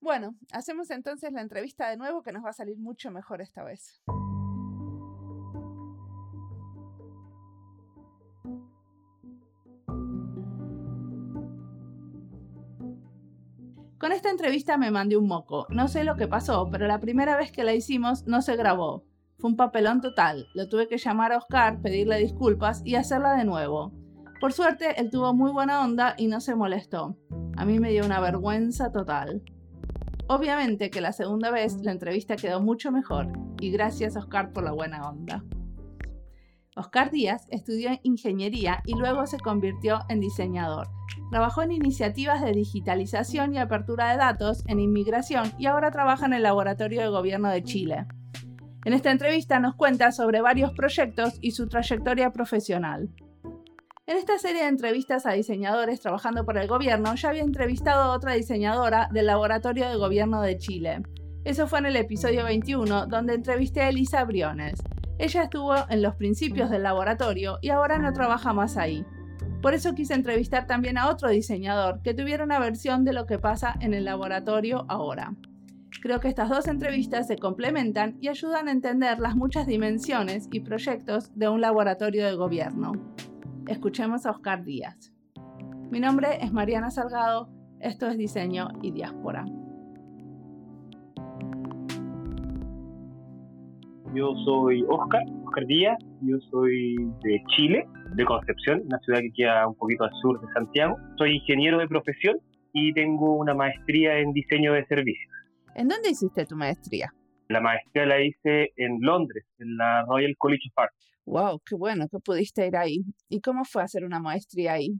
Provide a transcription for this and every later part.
Bueno, hacemos entonces la entrevista de nuevo que nos va a salir mucho mejor esta vez. Con esta entrevista me mandé un moco. No sé lo que pasó, pero la primera vez que la hicimos no se grabó. Fue un papelón total. Lo tuve que llamar a Oscar, pedirle disculpas y hacerla de nuevo. Por suerte, él tuvo muy buena onda y no se molestó. A mí me dio una vergüenza total. Obviamente que la segunda vez la entrevista quedó mucho mejor y gracias Oscar por la buena onda. Oscar Díaz estudió ingeniería y luego se convirtió en diseñador. Trabajó en iniciativas de digitalización y apertura de datos en inmigración y ahora trabaja en el Laboratorio de Gobierno de Chile. En esta entrevista nos cuenta sobre varios proyectos y su trayectoria profesional. En esta serie de entrevistas a diseñadores trabajando por el gobierno ya había entrevistado a otra diseñadora del Laboratorio de Gobierno de Chile. Eso fue en el episodio 21, donde entrevisté a Elisa Briones. Ella estuvo en los principios del laboratorio y ahora no trabaja más ahí. Por eso quise entrevistar también a otro diseñador que tuviera una versión de lo que pasa en el laboratorio ahora. Creo que estas dos entrevistas se complementan y ayudan a entender las muchas dimensiones y proyectos de un laboratorio de gobierno. Escuchemos a Oscar Díaz. Mi nombre es Mariana Salgado, esto es Diseño y Diáspora. Yo soy Oscar, Oscar Díaz, yo soy de Chile, de Concepción, una ciudad que queda un poquito al sur de Santiago. Soy ingeniero de profesión y tengo una maestría en diseño de servicios. ¿En dónde hiciste tu maestría? La maestría la hice en Londres, en la Royal College of Art. Wow, qué bueno que pudiste ir ahí. ¿Y cómo fue hacer una maestría ahí?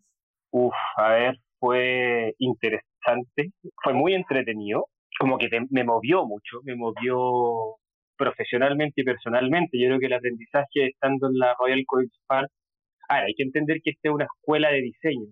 Uf, a ver, fue interesante, fue muy entretenido, como que me movió mucho, me movió profesionalmente y personalmente. Yo creo que el aprendizaje estando en la Royal College ahora hay que entender que esta es una escuela de diseño,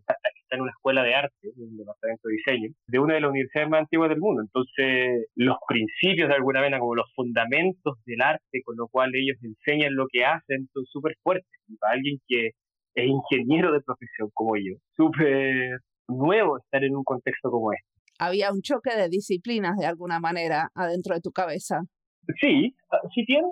está en una escuela de arte, un departamento de diseño, de una de las universidades más antiguas del mundo. Entonces, los principios de alguna manera, como los fundamentos del arte, con lo cual ellos enseñan lo que hacen, son súper fuertes. Y para alguien que es ingeniero de profesión como yo, súper nuevo estar en un contexto como este. Había un choque de disciplinas de alguna manera adentro de tu cabeza. Sí, ah, sí tiene.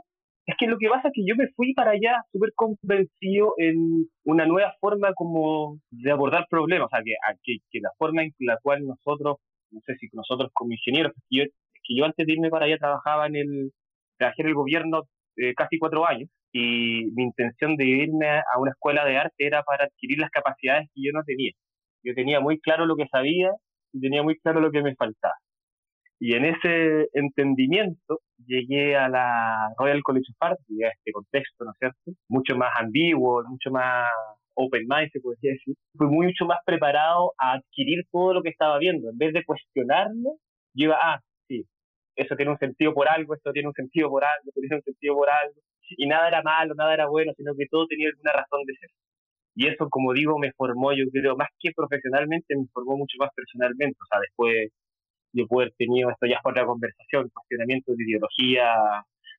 Es que lo que pasa es que yo me fui para allá súper convencido en una nueva forma como de abordar problemas, o sea, que, la forma en la cual nosotros, no sé si nosotros como ingenieros, que yo, que yo antes de irme para allá trabajaba en el, trabajé en el gobierno eh, casi cuatro años y mi intención de irme a una escuela de arte era para adquirir las capacidades que yo no tenía. Yo tenía muy claro lo que sabía y tenía muy claro lo que me faltaba. Y en ese entendimiento llegué a la Royal College of Art, llegué a este contexto, ¿no es cierto? Mucho más ambiguo, mucho más open mind, se podría decir. Fui mucho más preparado a adquirir todo lo que estaba viendo. En vez de cuestionarlo, yo iba, ah, sí, eso tiene un sentido por algo, esto tiene un sentido por algo, esto tiene un sentido por algo. Y nada era malo, nada era bueno, sino que todo tenía alguna razón de ser. Y eso, como digo, me formó, yo creo, más que profesionalmente, me formó mucho más personalmente. O sea, después de poder tener esto ya es otra conversación, cuestionamiento de ideología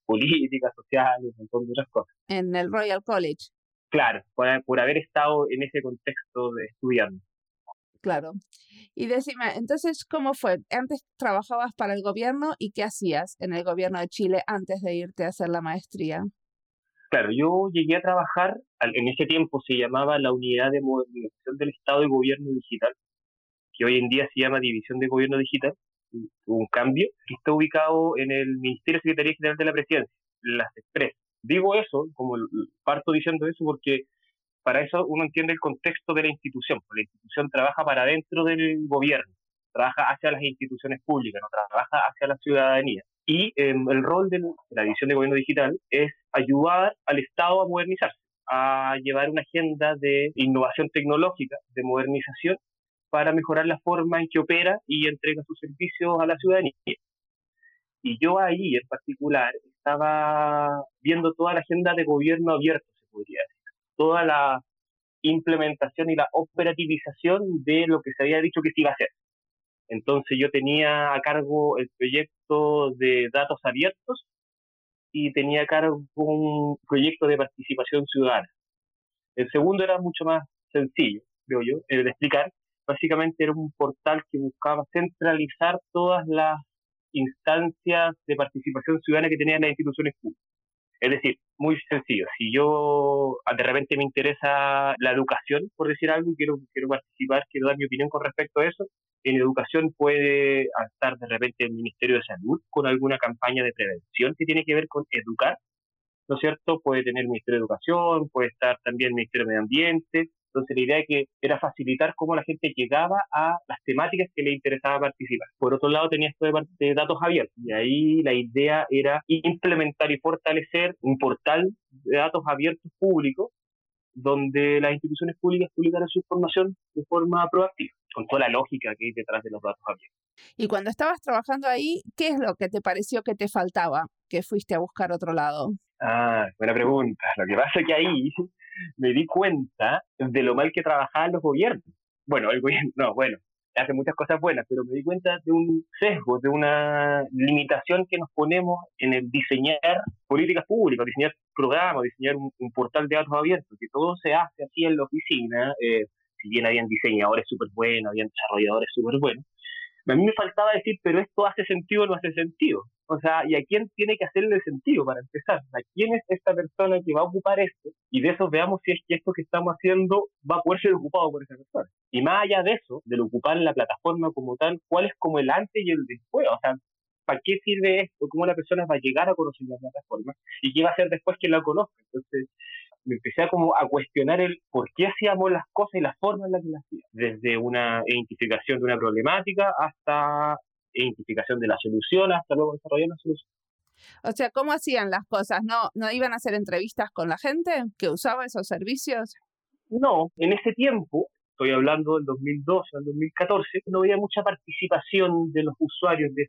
política, social, un montón de otras cosas. En el Royal College. Claro, por, haber estado en ese contexto de estudiando. Claro. Y decime, entonces, ¿cómo fue? Antes trabajabas para el gobierno y qué hacías en el gobierno de Chile antes de irte a hacer la maestría? Claro, yo llegué a trabajar, en ese tiempo se llamaba la Unidad de Modernización del Estado y Gobierno Digital, que hoy en día se llama División de Gobierno Digital, un cambio, que está ubicado en el Ministerio Secretaría General de la Presidencia, las Express. Digo eso, como parto diciendo eso, porque para eso uno entiende el contexto de la institución. La institución trabaja para dentro del gobierno, trabaja hacia las instituciones públicas, no trabaja hacia la ciudadanía. Y em, el rol de la División de Gobierno Digital es ayudar al Estado a modernizarse, a llevar una agenda de innovación tecnológica, de modernización para mejorar la forma en que opera y entrega sus servicios a la ciudadanía. Y yo ahí en particular estaba viendo toda la agenda de gobierno abierto, se podría decir, toda la implementación y la operativización de lo que se había dicho que se iba a hacer. Entonces yo tenía a cargo el proyecto de datos abiertos y tenía a cargo un proyecto de participación ciudadana. El segundo era mucho más sencillo, creo yo, el de explicar, Básicamente era un portal que buscaba centralizar todas las instancias de participación ciudadana que tenían las instituciones públicas. Es decir, muy sencillo, si yo de repente me interesa la educación, por decir algo, y quiero, quiero participar, quiero dar mi opinión con respecto a eso, en educación puede estar de repente el Ministerio de Salud con alguna campaña de prevención que tiene que ver con educar, ¿no es cierto? Puede tener el Ministerio de Educación, puede estar también el Ministerio de Medio Ambiente, entonces la idea que era facilitar cómo la gente llegaba a las temáticas que le interesaba participar. Por otro lado tenía esto de, datos abiertos y ahí la idea era implementar y fortalecer un portal de datos abiertos públicos donde las instituciones públicas publicaran su información de forma proactiva, con toda la lógica que hay detrás de los datos abiertos. Y cuando estabas trabajando ahí, ¿qué es lo que te pareció que te faltaba, que fuiste a buscar otro lado? Ah, buena pregunta. Lo que pasa es que ahí me di cuenta de lo mal que trabajaban los gobiernos. Bueno, el gobierno, no, bueno, hace muchas cosas buenas, pero me di cuenta de un sesgo, de una limitación que nos ponemos en el diseñar políticas públicas, diseñar programas, diseñar un, portal de datos abiertos, que todo se hace así en la oficina, eh, si bien habían diseñadores súper buenos, habían desarrolladores súper buenos, a mí me faltaba decir, pero esto hace sentido o no hace sentido. O sea, ¿y a quién tiene que hacerle sentido para empezar? ¿A quién es esta persona que va a ocupar esto? Y de eso veamos si es que esto que estamos haciendo va a poder ser ocupado por esa persona. Y más allá de eso, del ocupar la plataforma como tal, ¿cuál es como el antes y el después? O sea, ¿para qué sirve esto? ¿Cómo la persona va a llegar a conocer la plataforma? ¿Y qué va a hacer después que la conozca? Entonces, me empecé a como a cuestionar el por qué hacíamos las cosas y la forma en la que las hacíamos. Desde una identificación de una problemática hasta identificación de la solución, hasta luego desarrollar la solución. O sea, ¿cómo hacían las cosas? ¿No, ¿No iban a hacer entrevistas con la gente que usaba esos servicios? No, en ese tiempo estoy hablando del 2012 al 2014, no había mucha participación de los usuarios de,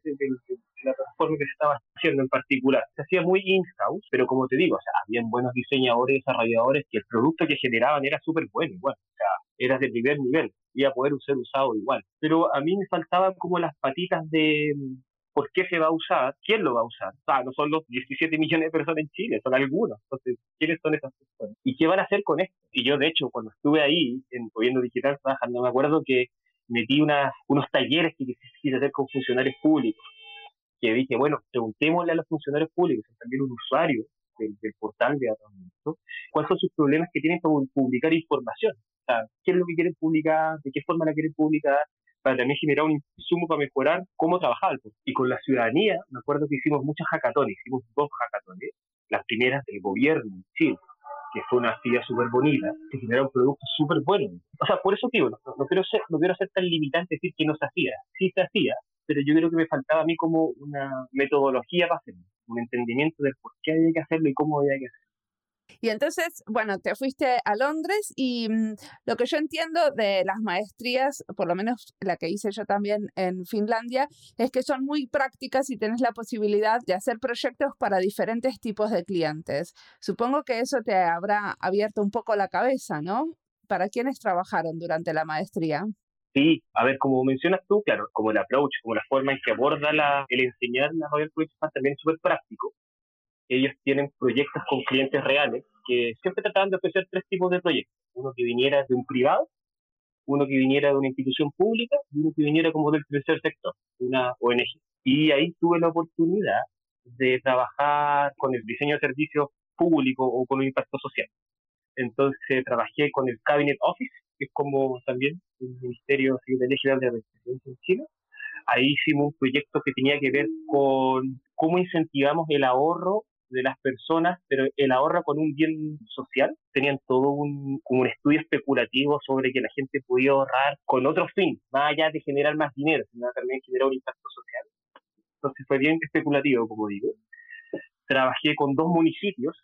la plataforma que se estaba haciendo en particular. Se hacía muy in-house, pero como te digo, o sea, habían buenos diseñadores, y desarrolladores, que el producto que generaban era súper bueno, igual, o sea, era de primer nivel, iba a poder ser usado igual. Pero a mí me faltaban como las patitas de, por qué se va a usar, quién lo va a usar. Ah, no son los 17 millones de personas en Chile, son algunos. Entonces, ¿quiénes son esas personas? ¿Y qué van a hacer con esto? Y yo, de hecho, cuando estuve ahí en Gobierno Digital trabajando, me acuerdo que metí unos talleres que quise hacer con funcionarios públicos. Que dije, bueno, preguntémosle a los funcionarios públicos, también un usuario del, portal de datos, cuáles son sus problemas que tienen para publicar información. Sea, qué es lo que quieren publicar, de qué forma la quieren publicar, para también generar un insumo para mejorar cómo trabajar el Y con la ciudadanía, me acuerdo que hicimos muchas hackatones, hicimos dos hackatones, las primeras del gobierno en Chile, que fue una actividad súper bonita, que generaron productos súper buenos. O sea, por eso digo, no, quiero ser, no quiero ser tan limitante decir que no se hacía, sí se hacía, pero yo creo que me faltaba a mí como una metodología para hacerlo, un entendimiento de por qué había que hacerlo y cómo había que hacerlo. Y entonces, bueno, te fuiste a Londres y mm, lo que yo entiendo de las maestrías, por lo menos la que hice yo también en Finlandia, es que son muy prácticas y tienes la posibilidad de hacer proyectos para diferentes tipos de clientes. Supongo que eso te habrá abierto un poco la cabeza, ¿no? ¿Para quiénes trabajaron durante la maestría? Sí, a ver, como mencionas tú, claro, como el approach, como la forma en que aborda la, el enseñar la Royal College también es súper práctico ellos tienen proyectos con clientes reales que siempre trataban de ofrecer tres tipos de proyectos. Uno que viniera de un privado, uno que viniera de una institución pública y uno que viniera como del tercer sector, una ONG. Y ahí tuve la oportunidad de trabajar con el diseño de servicios públicos o con un impacto social. Entonces trabajé con el Cabinet Office, que es como también el Ministerio de General de la Presidencia en Chile. Ahí hicimos un proyecto que tenía que ver con cómo incentivamos el ahorro de las personas, pero el ahorro con un bien social. Tenían todo un, un estudio especulativo sobre que la gente podía ahorrar con otro fin, más allá de generar más dinero, sino también generar un impacto social. Entonces fue bien especulativo, como digo. Trabajé con dos municipios,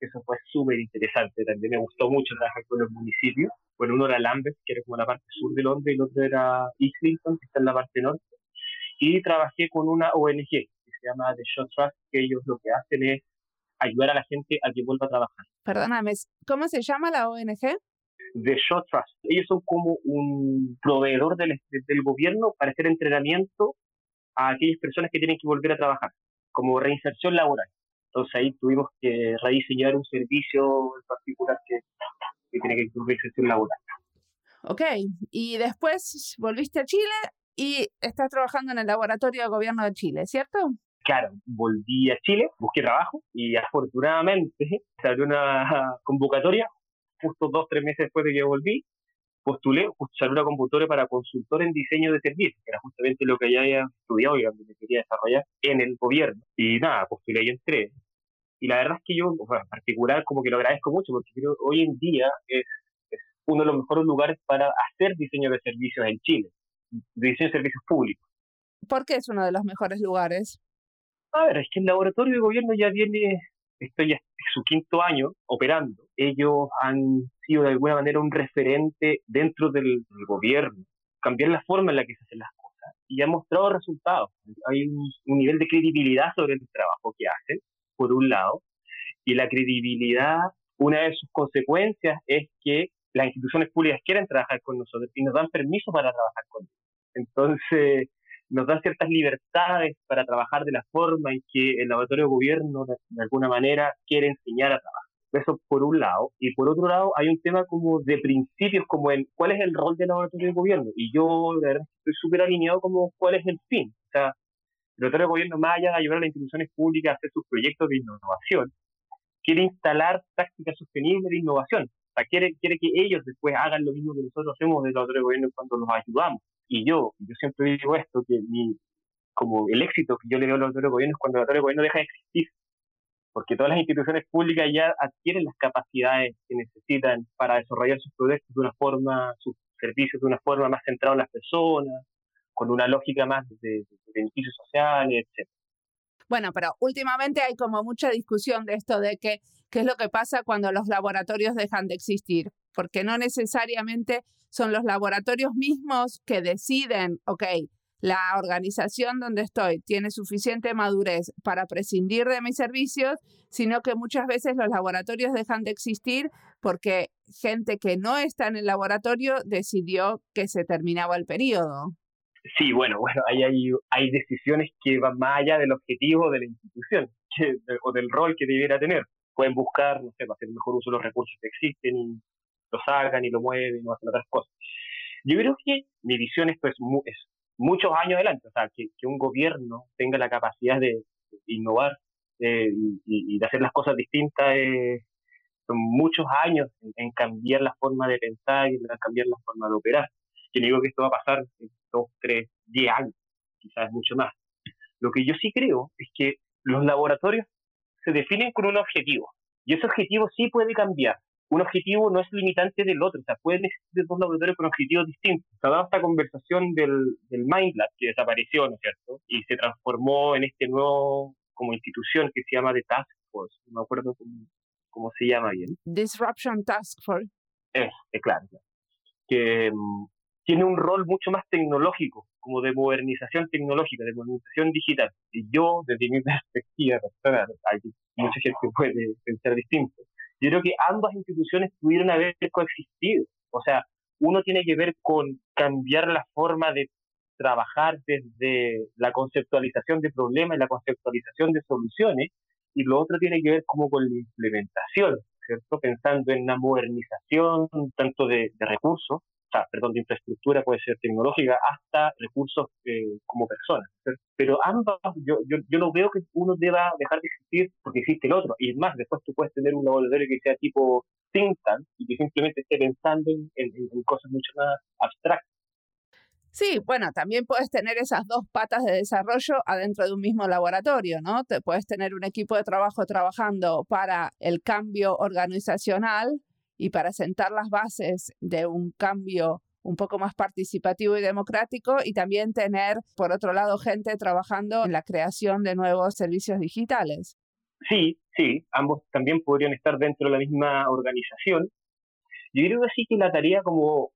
eso fue súper interesante, también me gustó mucho trabajar con los municipios. Bueno, uno era Lambeth, que era como la parte sur de Londres, y el otro era Islington, que está en la parte norte. Y trabajé con una ONG, se llama The Shot Trust, que ellos lo que hacen es ayudar a la gente a que vuelva a trabajar. Perdóname, ¿cómo se llama la ONG? The Shot Trust. Ellos son como un proveedor del, del gobierno para hacer entrenamiento a aquellas personas que tienen que volver a trabajar, como reinserción laboral. Entonces ahí tuvimos que rediseñar un servicio en particular que, que tiene que incluir reinserción laboral. Ok, y después volviste a Chile y estás trabajando en el laboratorio de gobierno de Chile, ¿cierto? Claro, volví a Chile, busqué trabajo y afortunadamente se una convocatoria justo dos, tres meses después de que volví, postulé, salió una convocatoria para consultor en diseño de servicios, que era justamente lo que ya había estudiado y me quería desarrollar en el gobierno. Y nada, postulé y entré. Y la verdad es que yo, en particular, como que lo agradezco mucho, porque creo que hoy en día es, es uno de los mejores lugares para hacer diseño de servicios en Chile, diseño de servicios públicos. ¿Por qué es uno de los mejores lugares? A ver, es que el laboratorio de gobierno ya viene, esto ya es su quinto año operando. Ellos han sido de alguna manera un referente dentro del, gobierno, cambiar la forma en la que se hacen las cosas y ha mostrado resultados. Hay un, nivel de credibilidad sobre el trabajo que hacen, por un lado, y la credibilidad, una de sus consecuencias es que las instituciones públicas quieren trabajar con nosotros y nos dan permiso para trabajar con ellos. Entonces, nos dan ciertas libertades para trabajar de la forma en que el laboratorio de gobierno de, alguna manera quiere enseñar a trabajar. Eso por un lado. Y por otro lado, hay un tema como de principios, como en cuál es el rol del laboratorio de gobierno. Y yo, la verdad, estoy súper alineado como cuál es el fin. O sea, el laboratorio de gobierno, más allá de ayudar a las instituciones públicas a hacer sus proyectos de innovación, quiere instalar prácticas sostenibles de innovación. O sea, quiere, quiere que ellos después hagan lo mismo que nosotros hacemos del laboratorio de gobierno cuando los ayudamos. Y yo, yo siempre digo esto, que mi, como el éxito que yo le veo al laboratorio de gobierno es cuando el laboratorio de gobierno deja de existir. Porque todas las instituciones públicas ya adquieren las capacidades que necesitan para desarrollar sus proyectos de una forma, sus servicios de una forma más centrada en las personas, con una lógica más de, de beneficios sociales, etc. Bueno, pero últimamente hay como mucha discusión de esto de que qué es lo que pasa cuando los laboratorios dejan de existir, porque no necesariamente son los laboratorios mismos que deciden, ok, la organización donde estoy tiene suficiente madurez para prescindir de mis servicios, sino que muchas veces los laboratorios dejan de existir porque gente que no está en el laboratorio decidió que se terminaba el periodo. Sí, bueno, bueno, hay, hay, decisiones que van más allá del objetivo de la institución o del rol que debiera tener pueden buscar, no sé, hacer mejor uso de los recursos que existen y lo sacan y lo mueven o hacen otras cosas. Yo creo que mi visión esto es, es muchos años adelante, o sea, que, un gobierno tenga la capacidad de, innovar eh, y, de hacer las cosas distintas eh, son muchos años en, cambiar la forma de pensar y en cambiar la forma de operar. Yo digo que esto va a pasar en dos, tres, diez años, quizás mucho más. Lo que yo sí creo es que los laboratorios se definen con un objetivo. Y ese objetivo sí puede cambiar. Un objetivo no es limitante del otro, o sea, pueden existir dos laboratorios con objetivos distintos. Se ha dado esta conversación del, del MindLab, que desapareció, ¿no es cierto? Y se transformó en este nuevo, como institución que se llama The Task Force, no me acuerdo cómo, cómo se llama bien. Disruption Task Force. Es, es claro. Que mm, tiene un rol mucho más tecnológico, como de modernización tecnológica, de modernización digital. Y yo, desde mi perspectiva personal, hay mucha gente que puede pensar distinto, yo creo que ambas instituciones pudieron haber coexistido. O sea, uno tiene que ver con cambiar la forma de trabajar desde la conceptualización de problemas y la conceptualización de soluciones, y lo otro tiene que ver como con la implementación, ¿cierto? Pensando en la modernización tanto de recursos perdón, de infraestructura, puede ser tecnológica, hasta recursos eh, como personas. Pero ambas, yo, yo, yo no veo que uno deba dejar de existir porque existe el otro. Y es más, después tú puedes tener un laboratorio que sea tipo think tank y que simplemente esté pensando en, en cosas mucho más abstractas. Sí, bueno, también puedes tener esas dos patas de desarrollo adentro de un mismo laboratorio, ¿no? Te puedes tener un equipo de trabajo trabajando para el cambio organizacional y para sentar las bases de un cambio un poco más participativo y democrático y también tener, por otro lado, gente trabajando en la creación de nuevos servicios digitales. Sí, sí, ambos también podrían estar dentro de la misma organización. Yo creo que sí que la tarea, como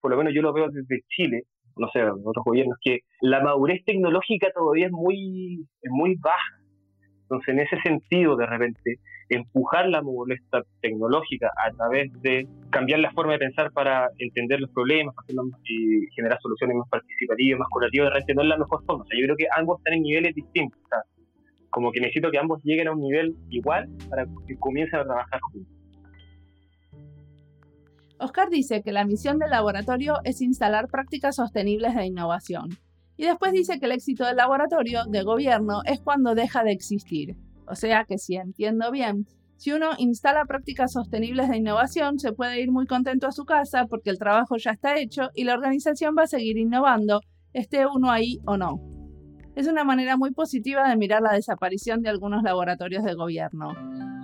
por lo menos yo lo veo desde Chile, no sé, otros gobiernos, que la madurez tecnológica todavía es muy, es muy baja. Entonces, en ese sentido, de repente, empujar la movilidad tecnológica a través de cambiar la forma de pensar para entender los problemas y generar soluciones más participativas, más curativas, realmente no es la mejor forma. O sea, yo creo que ambos están en niveles distintos. Como que necesito que ambos lleguen a un nivel igual para que comiencen a trabajar juntos. Oscar dice que la misión del laboratorio es instalar prácticas sostenibles de innovación. Y después dice que el éxito del laboratorio de gobierno es cuando deja de existir. O sea que si entiendo bien, si uno instala prácticas sostenibles de innovación, se puede ir muy contento a su casa porque el trabajo ya está hecho y la organización va a seguir innovando, esté uno ahí o no. Es una manera muy positiva de mirar la desaparición de algunos laboratorios de gobierno.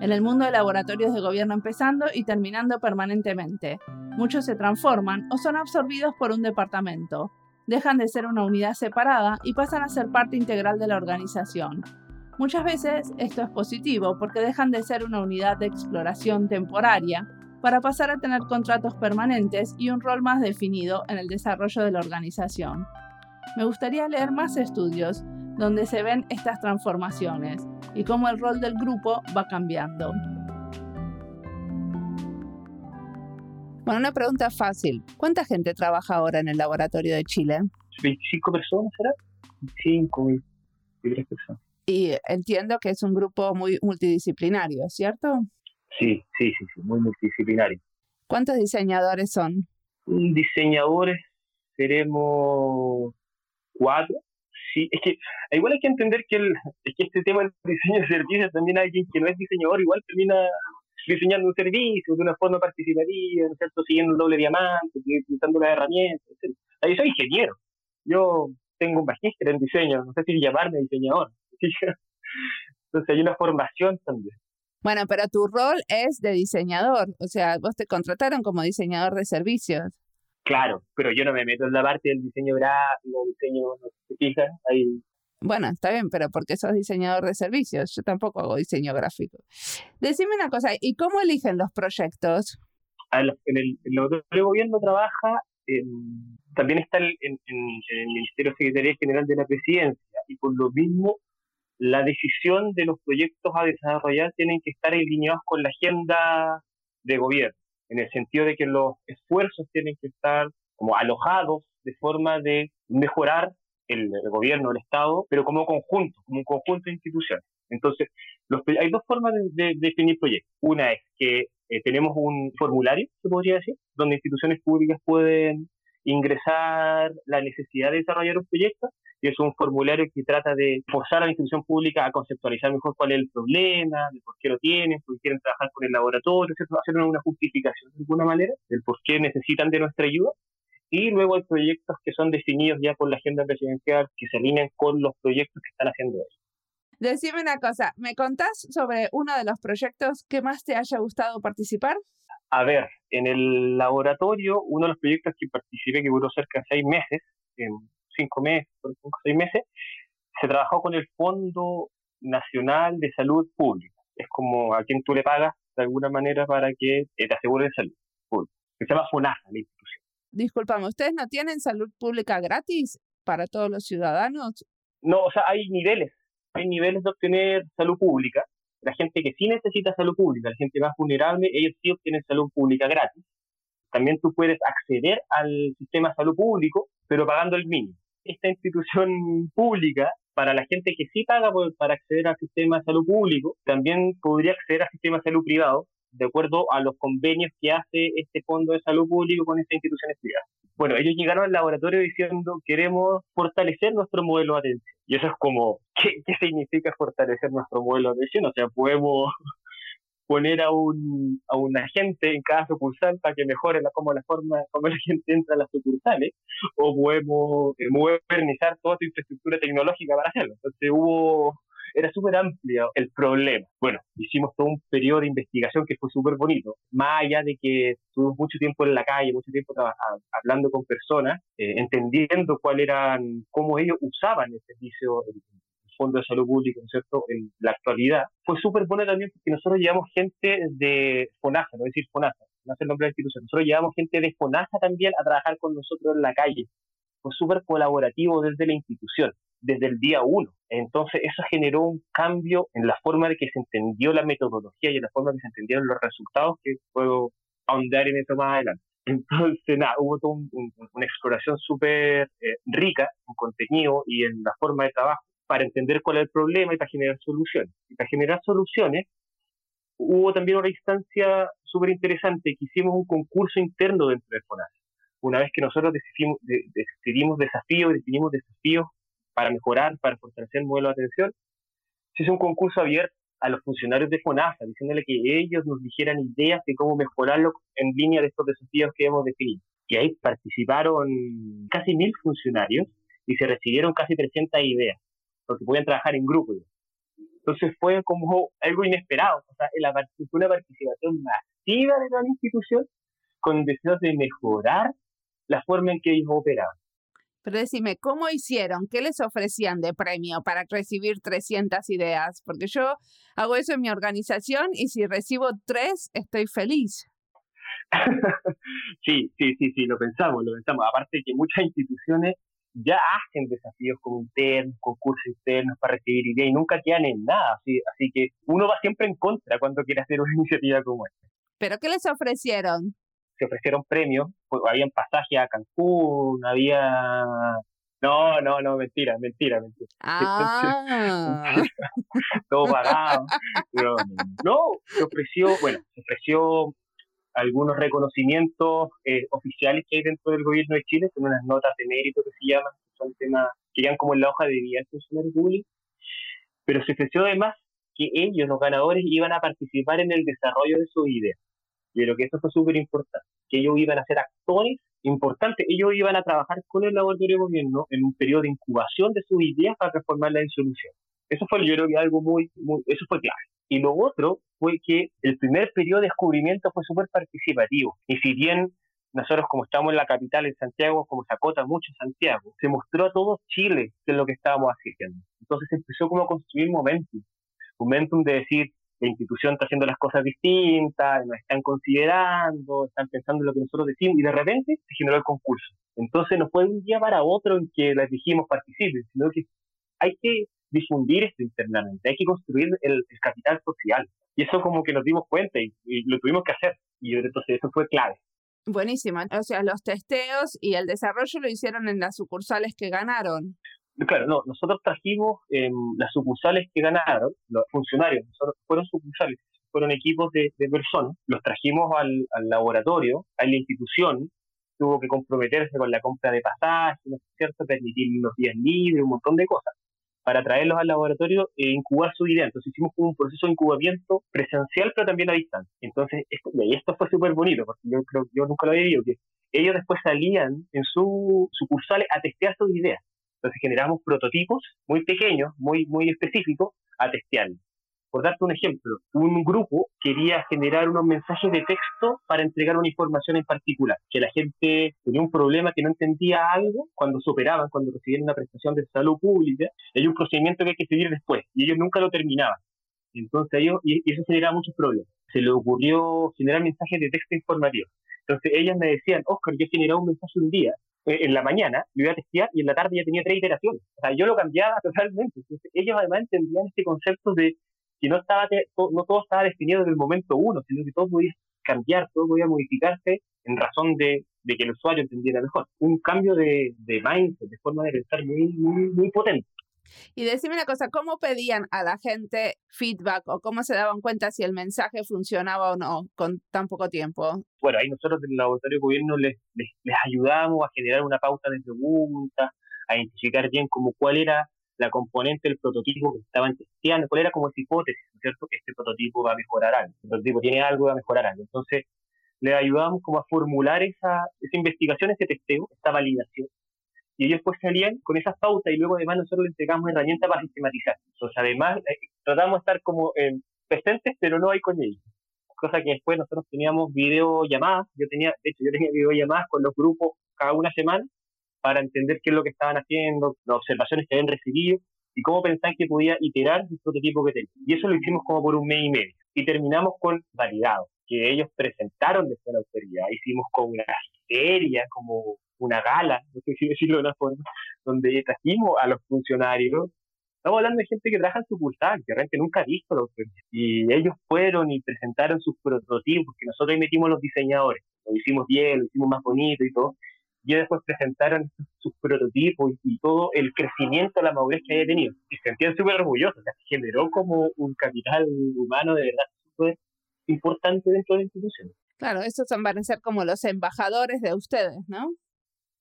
En el mundo de laboratorios de gobierno empezando y terminando permanentemente. Muchos se transforman o son absorbidos por un departamento. Dejan de ser una unidad separada y pasan a ser parte integral de la organización. Muchas veces esto es positivo porque dejan de ser una unidad de exploración temporaria para pasar a tener contratos permanentes y un rol más definido en el desarrollo de la organización. Me gustaría leer más estudios donde se ven estas transformaciones y cómo el rol del grupo va cambiando. Bueno, una pregunta fácil. ¿Cuánta gente trabaja ahora en el laboratorio de Chile? 25 personas, ¿será? 25, 23 personas. Y entiendo que es un grupo muy multidisciplinario, ¿cierto? Sí, sí, sí, sí, muy multidisciplinario. ¿Cuántos diseñadores son? Diseñadores seremos cuatro. Sí, es que igual hay que entender que, el, es que este tema del diseño de servicios también hay quien que no es diseñador, igual termina diseñando un servicio de una forma participativa, ¿no es cierto? Siguiendo el doble diamante, utilizando las herramientas, etc. Yo soy ingeniero. Yo tengo un magíster en diseño, no sé si llamarme diseñador. Entonces hay una formación también. Bueno, pero tu rol es de diseñador, o sea, vos te contrataron como diseñador de servicios. Claro, pero yo no me meto en la parte del diseño gráfico, diseño, no se fijan, ahí bueno, está bien, pero porque sos diseñador de servicios, yo tampoco hago diseño gráfico. Decime una cosa, ¿y cómo eligen los proyectos? En el, el gobierno trabaja, también está en, en, el Ministerio Secretaría General de la Presidencia, y por lo mismo la decisión de los proyectos a desarrollar tienen que estar alineados con la agenda de gobierno, en el sentido de que los esfuerzos tienen que estar como alojados de forma de mejorar el, gobierno, el Estado, pero como conjunto, como un conjunto de instituciones. Entonces, los, hay dos formas de, definir proyectos. Una es que eh, tenemos un formulario, se podría decir, donde instituciones públicas pueden ingresar la necesidad de desarrollar un proyecto y es un formulario que trata de forzar a la institución pública a conceptualizar mejor cuál es el problema, de por qué lo tienen, por qué quieren trabajar con el laboratorio, hacer una justificación de alguna manera del por qué necesitan de nuestra ayuda y luego hay proyectos que son definidos ya por la agenda presidencial que se alinean con los proyectos que están haciendo ellos. Decime una cosa, ¿me contás sobre uno de los proyectos que más te haya gustado participar? A ver, en el laboratorio, uno de los proyectos que participé, que duró cerca de seis meses, cinco meses, cinco, seis meses, se trabajó con el Fondo Nacional de Salud Pública. Es como a quien tú le pagas de alguna manera para que te aseguren salud pública. Se llama FONASA, la. Disculpame, ¿ustedes no tienen salud pública gratis para todos los ciudadanos? No, o sea, hay niveles, hay niveles de obtener salud pública. La gente que sí necesita salud pública, la gente más vulnerable, ellos sí obtienen salud pública gratis. También tú puedes acceder al sistema de salud público, pero pagando el mínimo. Esta institución pública, para la gente que sí paga para acceder al sistema de salud público, también podría acceder al sistema de salud privado, de acuerdo a los convenios que hace este Fondo de Salud Público con estas instituciones privadas. Bueno, ellos llegaron al laboratorio diciendo queremos fortalecer nuestro modelo de atención. Y eso es como, ¿qué, qué significa fortalecer nuestro modelo de atención? O sea, podemos poner a un, a un agente en cada sucursal para que mejore la, como la forma como la gente entra a las sucursales, o podemos modernizar toda tu infraestructura tecnológica para hacerlo. Entonces hubo era súper amplio el problema. Bueno, hicimos todo un periodo de investigación que fue súper bonito. Más allá de que estuvimos mucho tiempo en la calle, mucho tiempo hablando con personas, eh, entendiendo cuál eran, cómo ellos usaban el servicio, el, Fondo de Salud Pública, ¿no es cierto?, en la actualidad, fue súper bueno también porque nosotros llevamos gente de FONASA, no decir FONASA, no es el nombre de la institución, nosotros llevamos gente de FONASA también a trabajar con nosotros en la calle. Fue súper colaborativo desde la institución desde el día uno. Entonces eso generó un cambio en la forma de que se entendió la metodología y en la forma de que se entendieron los resultados, que puedo ahondar en eso más adelante. Entonces, nada, hubo toda una exploración súper eh, rica en contenido y en la forma de trabajo para entender cuál es el problema y para generar soluciones. Y para generar soluciones, hubo también una instancia súper interesante que hicimos un concurso interno dentro de FONASA. Una vez que nosotros decidimos, decidimos desafíos, definimos desafíos para mejorar, para fortalecer el modelo de atención, se hizo un concurso abierto a los funcionarios de FONASA, diciéndole que ellos nos dijeran ideas de cómo mejorarlo en línea de estos desafíos que hemos definido. Y ahí participaron casi mil funcionarios y se recibieron casi 300 ideas, porque podían trabajar en grupo. Entonces fue como algo inesperado, o sea, la, una participación masiva de la institución con deseos de mejorar la forma en que ellos operaban. Pero decime, ¿cómo hicieron? ¿Qué les ofrecían de premio para recibir 300 ideas? Porque yo hago eso en mi organización y si recibo tres, estoy feliz. sí, sí, sí, sí, lo pensamos, lo pensamos. Aparte que muchas instituciones ya hacen desafíos como internos, concursos internos para recibir ideas y nunca quedan en nada. Así, así que uno va siempre en contra cuando quiere hacer una iniciativa como esta. ¿Pero qué les ofrecieron? Se ofrecieron premios, pues, habían pasajes a Cancún, había... No, no, no, mentira, mentira, mentira. Ah. Todo pagado. No, no, se ofreció, bueno, se ofreció algunos reconocimientos eh, oficiales que hay dentro del gobierno de Chile, son unas notas de mérito que se llaman, son temas que llegan como en la hoja de vida del funcionario público, pero se ofreció además que ellos, los ganadores, iban a participar en el desarrollo de sus ideas. Yo creo que eso fue súper importante, que ellos iban a ser actores importantes, ellos iban a trabajar con el laboratorio de gobierno en un periodo de incubación de sus ideas para transformarlas en solución. Eso fue, yo creo que algo muy, muy eso fue clave. Y lo otro fue que el primer periodo de descubrimiento fue súper participativo. Y si bien nosotros como estamos en la capital, en Santiago, como se acota mucho Santiago, se mostró a todo Chile qué es lo que estábamos haciendo. Entonces empezó como a construir momentum. Momentum de decir, la institución está haciendo las cosas distintas, nos están considerando, están pensando en lo que nosotros decimos, y de repente se generó el concurso. Entonces no fue de un día para otro en que les dijimos participen, sino que hay que difundir esto internamente, hay que construir el, capital social. Y eso como que nos dimos cuenta y, lo tuvimos que hacer. Y entonces eso fue clave. Buenísimo. O sea, los testeos y el desarrollo lo hicieron en las sucursales que ganaron. Claro, no, nosotros trajimos em, las sucursales que ganaron, los funcionarios, fueron sucursales, fueron equipos de, personas, los trajimos al, laboratorio, a la institución, tuvo que comprometerse con la compra de pasajes, ¿no cierto?, permitir unos días libres, un montón de cosas para traerlos al laboratorio e incubar su idea. Entonces hicimos un proceso de incubamiento presencial, pero también a distancia. Entonces, esto, y esto fue súper bonito, porque yo creo yo nunca lo había visto, que ellos después salían en su sucursales a testear sus ideas. Entonces generamos prototipos muy pequeños, muy, muy específicos, a testearlos. Por darte un ejemplo, un grupo quería generar unos mensajes de texto para entregar una información en particular, que la gente tenía un problema que no entendía algo cuando se operaban, cuando recibían una prestación de salud pública, hay un procedimiento que hay que seguir después y ellos nunca lo terminaban. Entonces ellos, y eso generaba muchos problemas. Se le ocurrió generar mensajes de texto informativos. Entonces ellas me decían, Oscar, yo he un mensaje un día, eh, en la mañana, lo iba a testear y en la tarde ya tenía tres iteraciones. O sea, yo lo cambiaba totalmente. Entonces ellos además entendían este concepto de que no, estaba, no todo estaba definido desde el momento uno, sino que todo podía cambiar, todo podía modificarse en razón de, que el usuario entendiera mejor. Un cambio de, de mindset, de forma de pensar muy, muy, muy potente. Y decime una cosa, ¿cómo pedían a la gente feedback o cómo se daban cuenta si el mensaje funcionaba o no con tan poco tiempo? Bueno, ahí nosotros del laboratorio de gobierno les, les, les ayudamos a generar una pauta de preguntas, a identificar bien como cuál era la componente del prototipo que estaban testeando, cuál era como esa hipótesis, ¿no es cierto? Que este prototipo va a mejorar algo, el prototipo tiene algo, va a mejorar algo. Entonces, le ayudamos como a formular esa, esa investigación, ese testeo, esta validación. Y ellos pues salían con esas pautas y luego además nosotros les entregamos herramientas para sistematizar. Entonces, además, eh, tratamos de estar como eh, presentes, pero no hay con ellos. Cosa que después nosotros teníamos videollamadas, yo tenía, de hecho, yo tenía videollamadas con los grupos cada una semana para entender qué es lo que estaban haciendo, las observaciones que habían recibido y cómo pensaban que podía iterar el prototipo que tenían. Y eso lo hicimos como por un mes y medio. Y terminamos con validados, que ellos presentaron desde la autoridad. Hicimos como una feria, como una gala, no sé si decirlo de una forma, donde trajimos a los funcionarios. Estamos hablando de gente que trabaja en sucursal, que realmente nunca ha visto la autoridad. Y ellos fueron y presentaron sus prototipos, que nosotros ahí metimos los diseñadores. Lo hicimos bien, lo hicimos más bonito y todo y después presentaron sus prototipos y, todo el crecimiento, la madurez que había tenido. Y se sentían súper orgullosos, o sea, generó como un capital humano de verdad súper importante dentro de la institución. Claro, estos van a ser como los embajadores de ustedes, ¿no?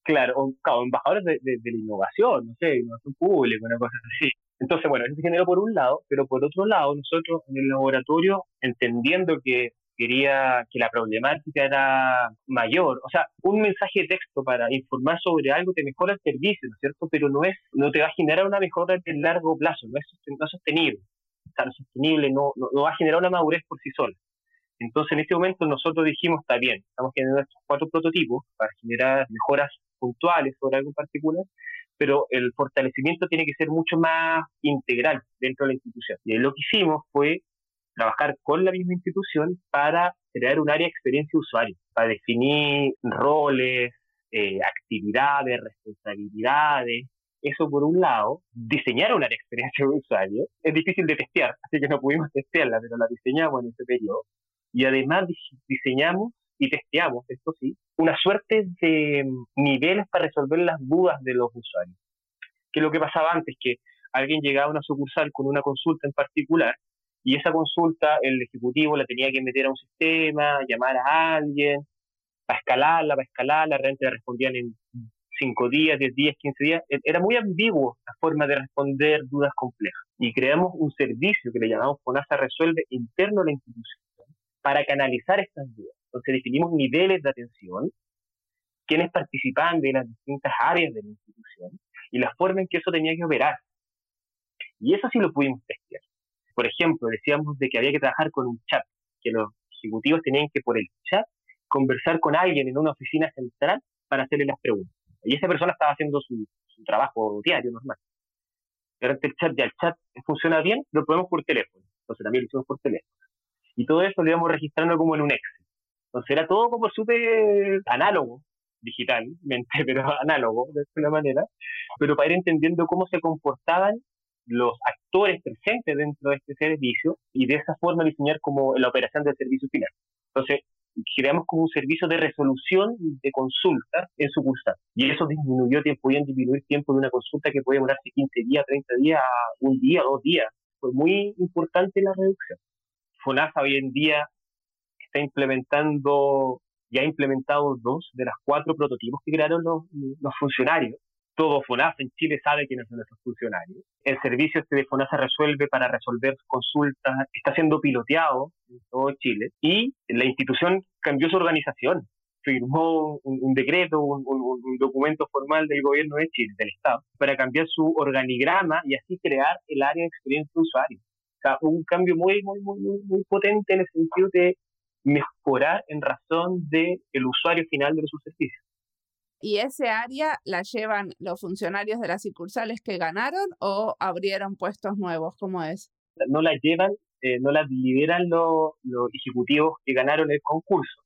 Claro, o, embajadores de, la innovación, no sé, innovación pública, una cosa así. Entonces, bueno, eso se generó por un lado, pero por otro lado, nosotros en el laboratorio, entendiendo que quería que la problemática era mayor, o sea, un mensaje de texto para informar sobre algo te mejora el servicio, ¿no es cierto? Pero no es, no te va a generar una mejora en largo plazo, no es, no sostenible. O sea, no es sostenible, no, no, no va a generar una madurez por sí sola. Entonces, en este momento nosotros dijimos, está bien, estamos generando estos cuatro prototipos para generar mejoras puntuales sobre algo en particular, pero el fortalecimiento tiene que ser mucho más integral dentro de la institución. Y lo que hicimos fue trabajar con la misma institución para crear un área de experiencia usuario, para definir roles, eh, actividades, responsabilidades. Eso por un lado, diseñar un área de experiencia usuario es difícil de testear, así que no pudimos testearla, pero la diseñamos en ese periodo. Y además diseñamos y testeamos, esto sí, una suerte de niveles para resolver las dudas de los usuarios. Que lo que pasaba antes, que alguien llegaba a una sucursal con una consulta en particular y esa consulta el ejecutivo la tenía que meter a un sistema, llamar a alguien, para escalarla, para escalarla, realmente la respondían en 5 días, 10 días, 15 días. E-, era muy ambiguo la forma de responder dudas complejas. Y creamos un servicio que le llamamos FONASA Resuelve interno a la institución para canalizar estas dudas. Entonces definimos niveles de atención, quienes participaban de las distintas áreas de la institución y la forma en que eso tenía que operar. Y eso sí lo pudimos testear. Por ejemplo, decíamos de que había que trabajar con un chat, que los ejecutivos tenían que por el chat conversar con alguien en una oficina central para hacerle las preguntas. Y esa persona estaba haciendo su, trabajo diario normal. Pero el chat ya el chat funciona bien, lo podemos por teléfono. Entonces también lo hicimos por teléfono. Y todo eso lo íbamos registrando como en un Excel. Entonces era todo como súper análogo, digitalmente, pero análogo de alguna manera, pero para ir entendiendo cómo se comportaban los actores presentes dentro de este servicio y de esa forma diseñar como la operación del servicio final. Entonces, creamos como un servicio de resolución de consultas en sucursal. Y eso disminuyó tiempo, podían disminuir tiempo de una consulta que puede demorarse 15 días, 30 días, un día, dos días. Fue muy importante la reducción. FONASA hoy en día está implementando, ya ha implementado dos de las cuatro prototipos que crearon los, los funcionarios. Todo FONASA en Chile sabe quiénes son esos funcionarios. El servicio este de FONASA resuelve para resolver consultas está siendo piloteado en todo Chile y la institución cambió su organización firmó un, decreto, un, documento formal del gobierno de Chile, del Estado, para cambiar su organigrama y así crear el área de experiencia de usuario un cambio muy, muy, muy, muy, potente en el sentido de mejorar en razón del el usuario final de los servicios. ¿Y ese área la llevan los funcionarios de las sucursales que ganaron o abrieron puestos nuevos? ¿Cómo es? No la llevan, eh, no la lideran los, los ejecutivos que ganaron el concurso.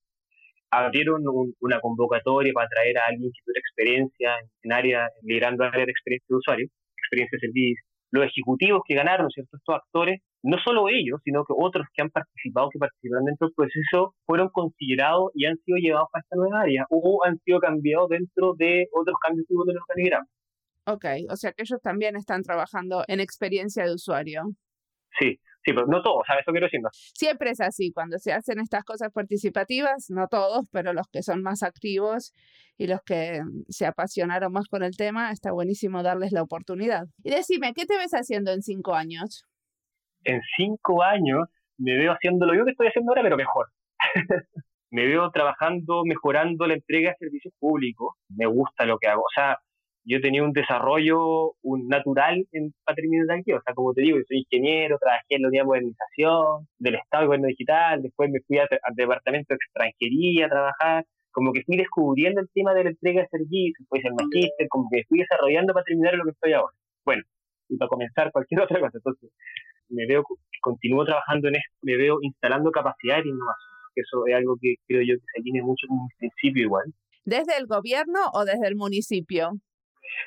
Abrieron una convocatoria para traer a alguien que tuviera experiencia en área, liderando área de experiencia de usuario, experiencia de servicio, los ejecutivos que ganaron, ¿cierto? Estos actores, no solo ellos, sino que otros que han participado, que participaron dentro del proceso, fueron considerados y han sido llevados a esta nueva área o han sido cambiados dentro de otros cambios del organigrama. Ok, o sea que ellos también están trabajando en experiencia de usuario. Sí, Sí, pero no todos, ¿sabes? Eso quiero decir. Siempre es así, cuando se hacen estas cosas participativas, no todos, pero los que son más activos y los que se apasionaron más con el tema, está buenísimo darles la oportunidad. Y decime, ¿qué te ves haciendo en cinco años? En cinco años me veo haciendo lo que estoy haciendo ahora, pero mejor. me veo trabajando, mejorando la entrega de servicios públicos. Me gusta lo que hago. O sea, yo tenía un desarrollo un natural en patrimonio de O sea, como te digo, yo soy ingeniero, trabajé en la unidad de modernización del Estado de Gobierno Digital, después me fui al departamento de extranjería a trabajar, como que fui descubriendo el tema de la entrega de servicios, después el magíster, como que fui desarrollando patrimonio lo que estoy ahora. Bueno, y para comenzar cualquier otra cosa, entonces me veo, continúo trabajando en esto, me veo instalando capacidad de innovación, que eso es algo que creo yo que se alinea mucho con un principio igual. ¿Desde el gobierno o desde el municipio?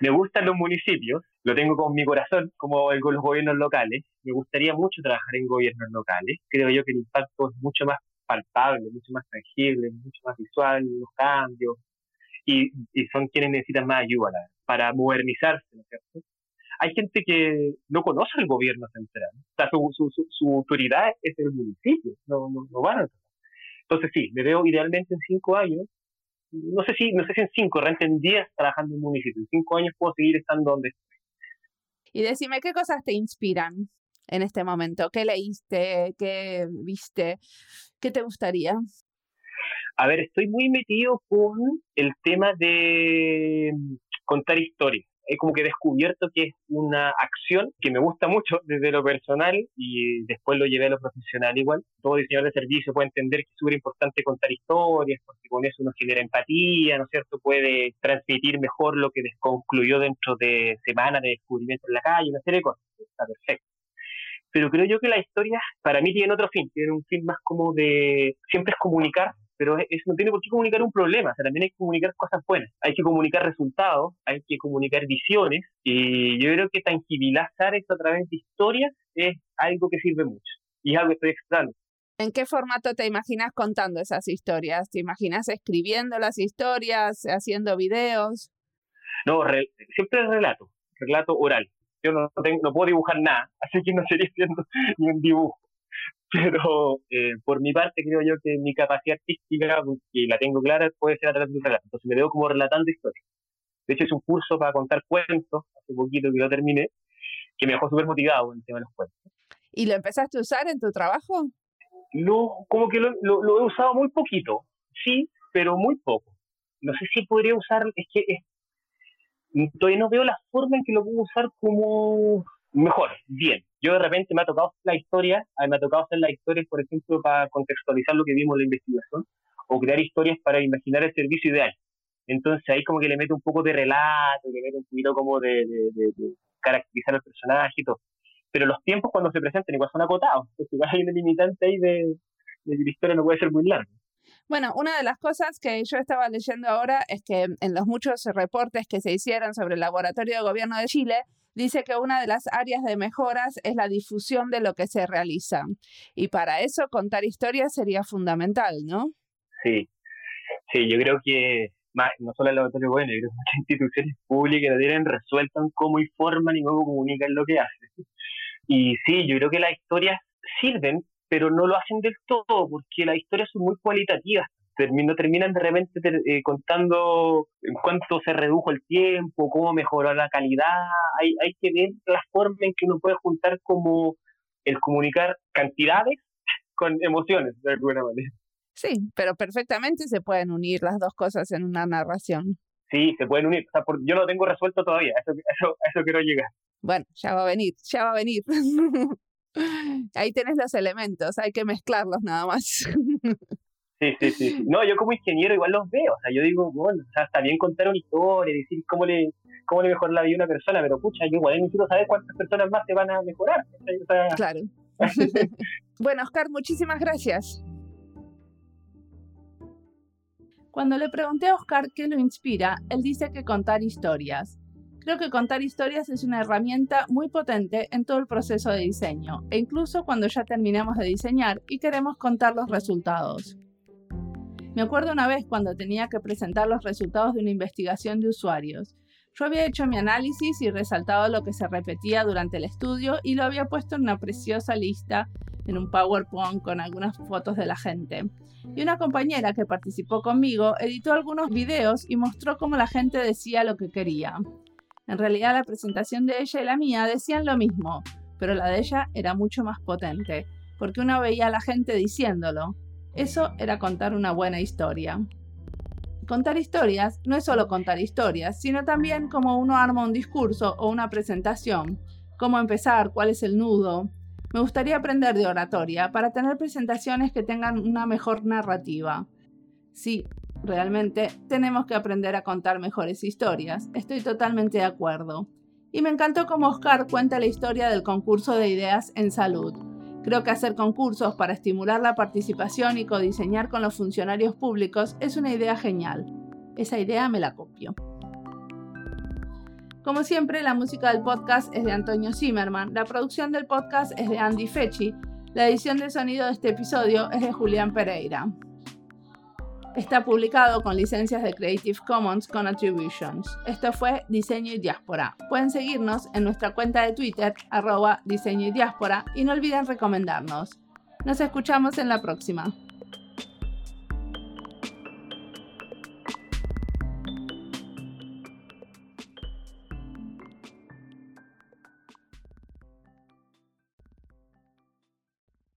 Me gustan los municipios, lo tengo con mi corazón, como con los gobiernos locales. Me gustaría mucho trabajar en gobiernos locales. Creo yo que el impacto es mucho más palpable, mucho más tangible, mucho más visual, los cambios, y, son quienes necesitan más ayuda para modernizarse, ¿no es cierto? Hay gente que no conoce el gobierno central. O sea, su, su, su, autoridad es el municipio, no, no, no van a Entonces sí, me veo idealmente en cinco años, no sé si, no sé si en cinco, realmente en diez trabajando en un municipio. En cinco años puedo seguir estando donde estoy. Y decime, ¿qué cosas te inspiran en este momento? ¿Qué leíste? ¿Qué viste? ¿Qué te gustaría? A ver, estoy muy metido con el tema de contar historias he como que descubierto que es una acción que me gusta mucho desde lo personal y después lo llevé a lo profesional igual. Todo diseñador de servicio puede entender que es súper importante contar historias porque con eso uno genera empatía, ¿no es cierto? Puede transmitir mejor lo que desconcluyó dentro de semanas de descubrimiento en la calle, una serie de cosas. Está perfecto. Pero creo yo que la historia para mí tiene otro fin, tiene un fin más como de siempre es comunicar pero eso no tiene por qué comunicar un problema, o sea, también hay que comunicar cosas buenas, hay que comunicar resultados, hay que comunicar visiones, y yo creo que tangibilizar eso a través de historias es algo que sirve mucho, y es algo que estoy extrañando. ¿En qué formato te imaginas contando esas historias? ¿Te imaginas escribiendo las historias, haciendo videos? No, siempre el relato, relato oral. Yo no, tengo, no puedo dibujar nada, así que no sería haciendo ni un dibujo pero eh, por mi parte creo yo que mi capacidad artística, que la tengo clara, puede ser a través de un relato. Entonces me veo como relatando historias. De hecho, es un curso para contar cuentos, hace poquito que lo terminé, que me dejó súper motivado en el tema de los cuentos. ¿Y lo empezaste a usar en tu trabajo? No, como que lo, lo, he usado muy poquito, sí, pero muy poco. No sé si podría usar, es que es, todavía no veo la forma en que lo puedo usar como mejor, bien. Yo de repente me ha tocado la historia, me ha tocado hacer las historias, por ejemplo, para contextualizar lo que vimos en la investigación, o crear historias para imaginar el servicio ideal. Entonces ahí como que le meto un poco de relato, le meto un poquito como de, caracterizar al personaje y todo. Pero los tiempos cuando se presentan igual son acotados, entonces igual hay una limitante ahí de, de que la historia no puede ser muy larga. Bueno, una de las cosas que yo estaba leyendo ahora es que en los muchos reportes que se hicieron sobre el Laboratorio de Gobierno de Chile, dice que una de las áreas de mejoras es la difusión de lo que se realiza. Y para eso contar historias sería fundamental, ¿no? Sí, sí, yo creo que no solo el laboratorio bueno, creo que muchas instituciones públicas lo tienen resuelto en cómo informan y cómo comunican lo que hacen. Y sí, yo creo que las historias sirven, pero no lo hacen del todo, porque las historias son muy cualitativas termino, terminan de repente eh, contando en cuánto se redujo el tiempo, cómo mejoró la calidad. Hay, hay que ver la forma en que uno puede juntar como el comunicar cantidades con emociones, de alguna manera. Sí, pero perfectamente se pueden unir las dos cosas en una narración. Sí, se pueden unir. yo no lo tengo resuelto todavía, eso, eso, eso quiero llegar. Bueno, ya va a venir, ya va a venir. Ahí tenés los elementos, hay que mezclarlos nada más. Sí, sí, sí. No, yo como ingeniero igual los veo. O sea, yo digo, bueno, o sea, está bien contar una historia, decir cómo le, cómo le mejora la vida a una persona, pero pucha, yo igual necesito saber cuántas personas más te van a mejorar. claro. bueno, Oscar, muchísimas gracias. Cuando le pregunté a Oscar qué lo inspira, él dice que contar historias. Creo que contar historias es una herramienta muy potente en todo el proceso de diseño, e incluso cuando ya terminamos de diseñar y queremos contar los resultados. Me acuerdo una vez cuando tenía que presentar los resultados de una investigación de usuarios. Yo había hecho mi análisis y resaltado lo que se repetía durante el estudio y lo había puesto en una preciosa lista en un PowerPoint con algunas fotos de la gente. Y una compañera que participó conmigo editó algunos videos y mostró cómo la gente decía lo que quería. En realidad la presentación de ella y la mía decían lo mismo, pero la de ella era mucho más potente, porque uno veía a la gente diciéndolo, eso era contar una buena historia. Contar historias no es solo contar historias, sino también cómo uno arma un discurso o una presentación, cómo empezar, cuál es el nudo. Me gustaría aprender de oratoria para tener presentaciones que tengan una mejor narrativa. Sí, realmente tenemos que aprender a contar mejores historias, estoy totalmente de acuerdo. Y me encantó cómo Oscar cuenta la historia del concurso de ideas en salud Creo que hacer concursos para estimular la participación y codiseñar con los funcionarios públicos es una idea genial. Esa idea me la copio. Como siempre, la música del podcast es de Antonio Zimmerman, la producción del podcast es de Andy Fechi, la edición de sonido de este episodio es de Julián Pereira. Está publicado con licencias de Creative Commons con Attributions. Esto fue Diseño y Diáspora. Pueden seguirnos en nuestra cuenta de Twitter, arroba diseño y diáspora, y no olviden recomendarnos. Nos escuchamos en la próxima.